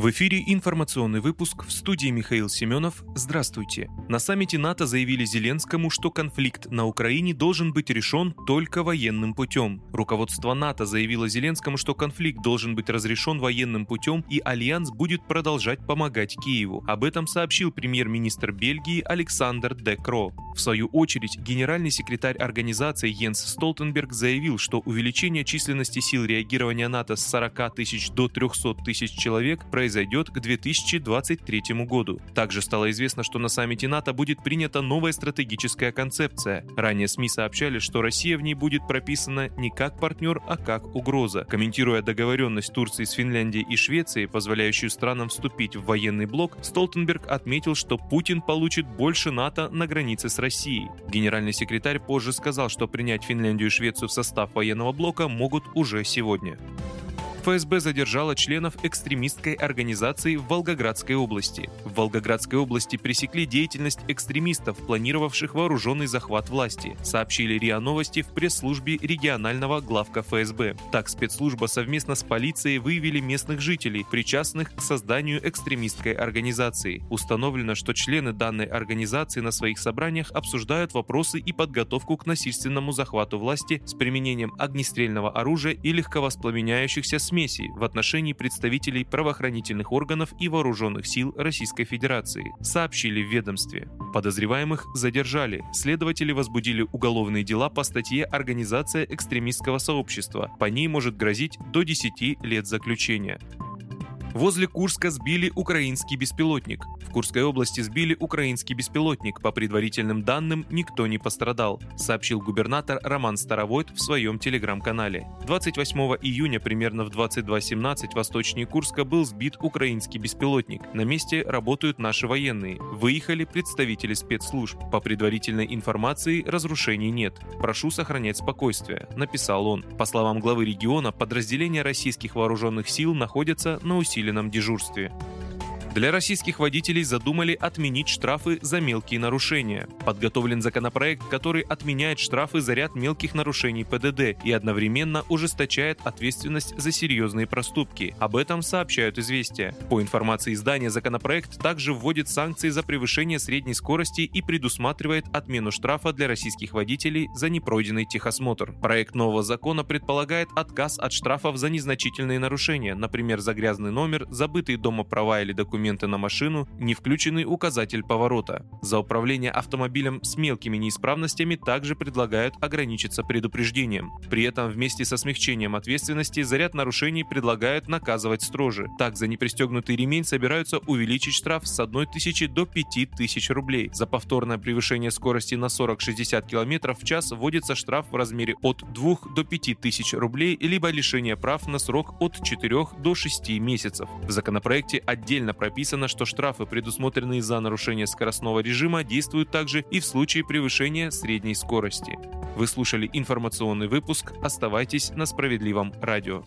В эфире информационный выпуск в студии Михаил Семенов. Здравствуйте. На саммите НАТО заявили Зеленскому, что конфликт на Украине должен быть решен только военным путем. Руководство НАТО заявило Зеленскому, что конфликт должен быть разрешен военным путем и Альянс будет продолжать помогать Киеву. Об этом сообщил премьер-министр Бельгии Александр Де Кро. В свою очередь, генеральный секретарь организации Йенс Столтенберг заявил, что увеличение численности сил реагирования НАТО с 40 тысяч до 300 тысяч человек произойдет произойдет к 2023 году. Также стало известно, что на саммите НАТО будет принята новая стратегическая концепция. Ранее СМИ сообщали, что Россия в ней будет прописана не как партнер, а как угроза. Комментируя договоренность Турции с Финляндией и Швецией, позволяющую странам вступить в военный блок, Столтенберг отметил, что Путин получит больше НАТО на границе с Россией. Генеральный секретарь позже сказал, что принять Финляндию и Швецию в состав военного блока могут уже сегодня. ФСБ задержала членов экстремистской организации в Волгоградской области. В Волгоградской области пресекли деятельность экстремистов, планировавших вооруженный захват власти, сообщили РИА Новости в пресс-службе регионального главка ФСБ. Так, спецслужба совместно с полицией выявили местных жителей, причастных к созданию экстремистской организации. Установлено, что члены данной организации на своих собраниях обсуждают вопросы и подготовку к насильственному захвату власти с применением огнестрельного оружия и легковоспламеняющихся смеси в отношении представителей правоохранительных органов и вооруженных сил Российской Федерации, сообщили в ведомстве. Подозреваемых задержали. Следователи возбудили уголовные дела по статье «Организация экстремистского сообщества». По ней может грозить до 10 лет заключения. Возле Курска сбили украинский беспилотник. В Курской области сбили украинский беспилотник. По предварительным данным, никто не пострадал, сообщил губернатор Роман Старовойт в своем телеграм-канале. 28 июня примерно в 22.17 восточнее Курска был сбит украинский беспилотник. На месте работают наши военные. Выехали представители спецслужб. По предварительной информации разрушений нет. Прошу сохранять спокойствие, написал он. По словам главы региона, подразделения российских вооруженных сил находятся на усилении усиленном дежурстве. Для российских водителей задумали отменить штрафы за мелкие нарушения. Подготовлен законопроект, который отменяет штрафы за ряд мелких нарушений ПДД и одновременно ужесточает ответственность за серьезные проступки. Об этом сообщают известия. По информации издания, законопроект также вводит санкции за превышение средней скорости и предусматривает отмену штрафа для российских водителей за непройденный техосмотр. Проект нового закона предполагает отказ от штрафов за незначительные нарушения, например, за грязный номер, забытые дома права или документы документы на машину, не включенный указатель поворота. За управление автомобилем с мелкими неисправностями также предлагают ограничиться предупреждением. При этом вместе со смягчением ответственности за ряд нарушений предлагают наказывать строже. Так, за непристегнутый ремень собираются увеличить штраф с 1 тысячи до 5 тысяч рублей. За повторное превышение скорости на 40-60 км в час вводится штраф в размере от 2 до 5 тысяч рублей, либо лишение прав на срок от 4 до 6 месяцев. В законопроекте отдельно прописано прописано, что штрафы, предусмотренные за нарушение скоростного режима, действуют также и в случае превышения средней скорости. Вы слушали информационный выпуск. Оставайтесь на справедливом радио.